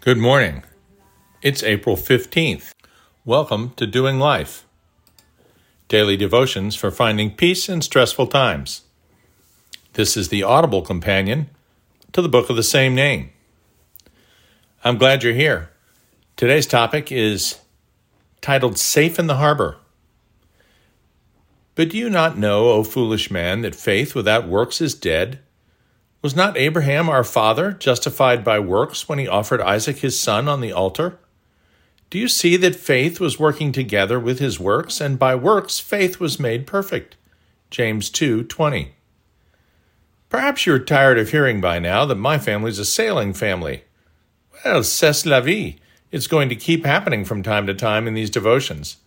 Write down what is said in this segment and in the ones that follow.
Good morning. It's April 15th. Welcome to Doing Life. Daily devotions for finding peace in stressful times. This is the audible companion to the book of the same name. I'm glad you're here. Today's topic is titled Safe in the Harbor. But do you not know, O foolish man, that faith without works is dead? Was not Abraham our father justified by works when he offered Isaac his son on the altar? Do you see that faith was working together with his works, and by works faith was made perfect? James 2:20. Perhaps you're tired of hearing by now that my family's a sailing family. Well, c'est la vie. It's going to keep happening from time to time in these devotions.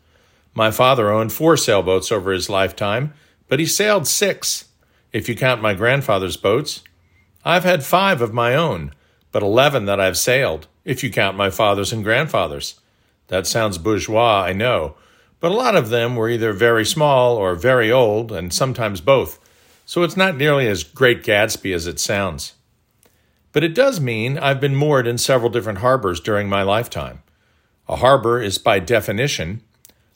My father owned four sailboats over his lifetime, but he sailed six, if you count my grandfather's boats. I've had five of my own, but eleven that I've sailed, if you count my father's and grandfather's. That sounds bourgeois, I know, but a lot of them were either very small or very old, and sometimes both, so it's not nearly as great Gatsby as it sounds. But it does mean I've been moored in several different harbors during my lifetime. A harbor is, by definition,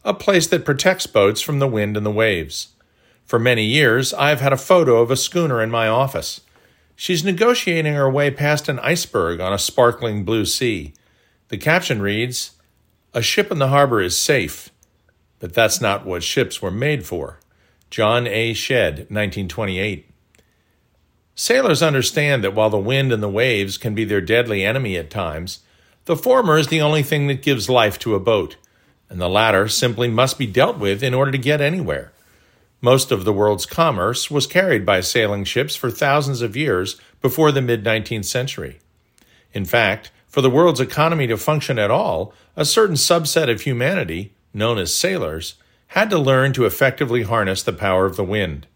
a place that protects boats from the wind and the waves. For many years, I've had a photo of a schooner in my office. She's negotiating her way past an iceberg on a sparkling blue sea. The caption reads, A ship in the harbor is safe, but that's not what ships were made for. John A. Shedd, 1928. Sailors understand that while the wind and the waves can be their deadly enemy at times, the former is the only thing that gives life to a boat, and the latter simply must be dealt with in order to get anywhere. Most of the world's commerce was carried by sailing ships for thousands of years before the mid 19th century. In fact, for the world's economy to function at all, a certain subset of humanity, known as sailors, had to learn to effectively harness the power of the wind.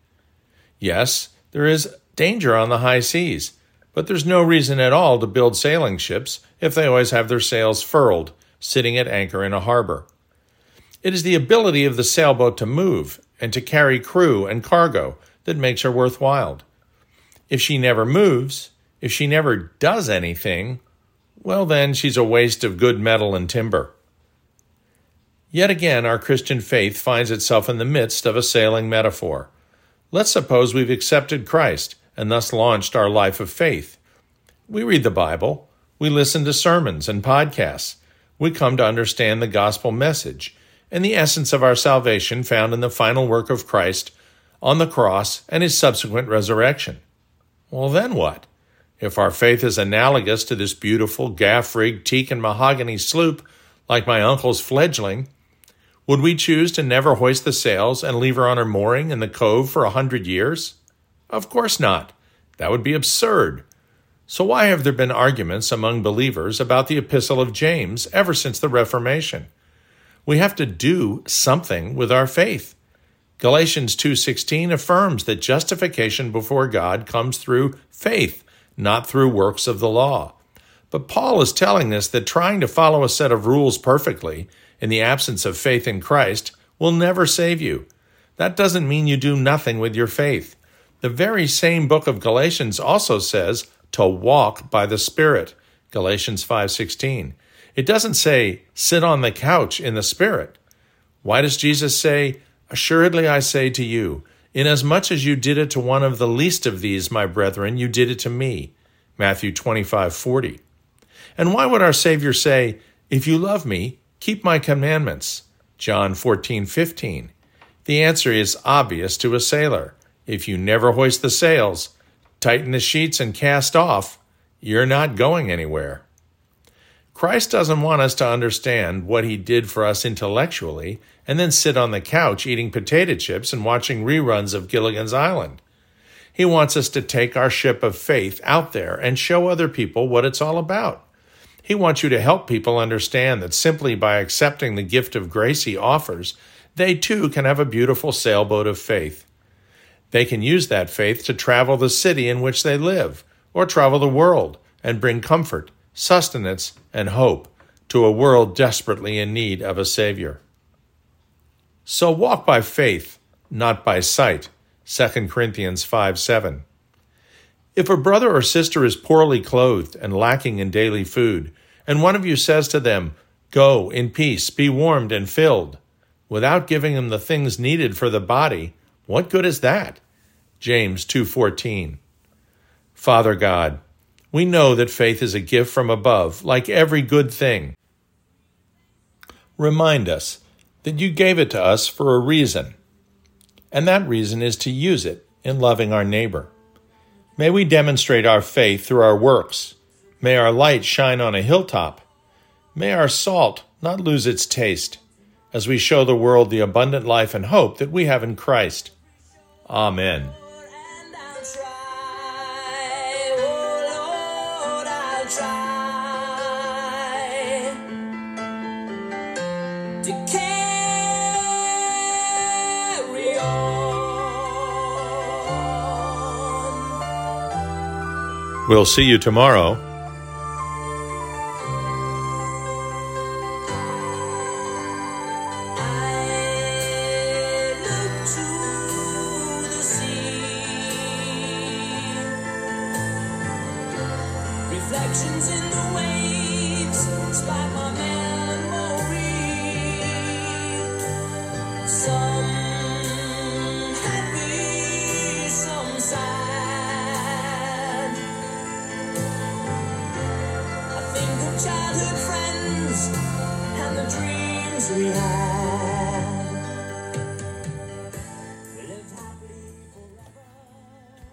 Yes, there is danger on the high seas, but there's no reason at all to build sailing ships if they always have their sails furled, sitting at anchor in a harbor. It is the ability of the sailboat to move and to carry crew and cargo that makes her worthwhile. If she never moves, if she never does anything, well, then she's a waste of good metal and timber. Yet again, our Christian faith finds itself in the midst of a sailing metaphor. Let's suppose we've accepted Christ and thus launched our life of faith. We read the Bible, we listen to sermons and podcasts, we come to understand the gospel message and the essence of our salvation found in the final work of Christ on the cross and his subsequent resurrection. Well, then what? If our faith is analogous to this beautiful gaff rigged teak and mahogany sloop, like my uncle's fledgling, would we choose to never hoist the sails and leave her on her mooring in the cove for a hundred years? Of course not. That would be absurd. So, why have there been arguments among believers about the Epistle of James ever since the Reformation? We have to do something with our faith. Galatians 2:16 affirms that justification before God comes through faith, not through works of the law. But Paul is telling us that trying to follow a set of rules perfectly in the absence of faith in Christ will never save you. That doesn't mean you do nothing with your faith. The very same book of Galatians also says to walk by the Spirit. Galatians 5:16. It doesn't say, sit on the couch in the Spirit. Why does Jesus say, Assuredly I say to you, inasmuch as you did it to one of the least of these, my brethren, you did it to me? Matthew 25, 40. And why would our Savior say, If you love me, keep my commandments? John 14, 15. The answer is obvious to a sailor. If you never hoist the sails, tighten the sheets, and cast off, you're not going anywhere. Christ doesn't want us to understand what he did for us intellectually and then sit on the couch eating potato chips and watching reruns of Gilligan's Island. He wants us to take our ship of faith out there and show other people what it's all about. He wants you to help people understand that simply by accepting the gift of grace he offers, they too can have a beautiful sailboat of faith. They can use that faith to travel the city in which they live, or travel the world and bring comfort sustenance, and hope to a world desperately in need of a Savior. So walk by faith, not by sight. 2 Corinthians 5 7. If a brother or sister is poorly clothed and lacking in daily food, and one of you says to them, Go in peace, be warmed and filled, without giving them the things needed for the body, what good is that? James 2:14. Father God, we know that faith is a gift from above, like every good thing. Remind us that you gave it to us for a reason, and that reason is to use it in loving our neighbor. May we demonstrate our faith through our works. May our light shine on a hilltop. May our salt not lose its taste as we show the world the abundant life and hope that we have in Christ. Amen. To carry We'll see you tomorrow. Reflections in the waves spot my memory. Childhood friends and the dreams we had.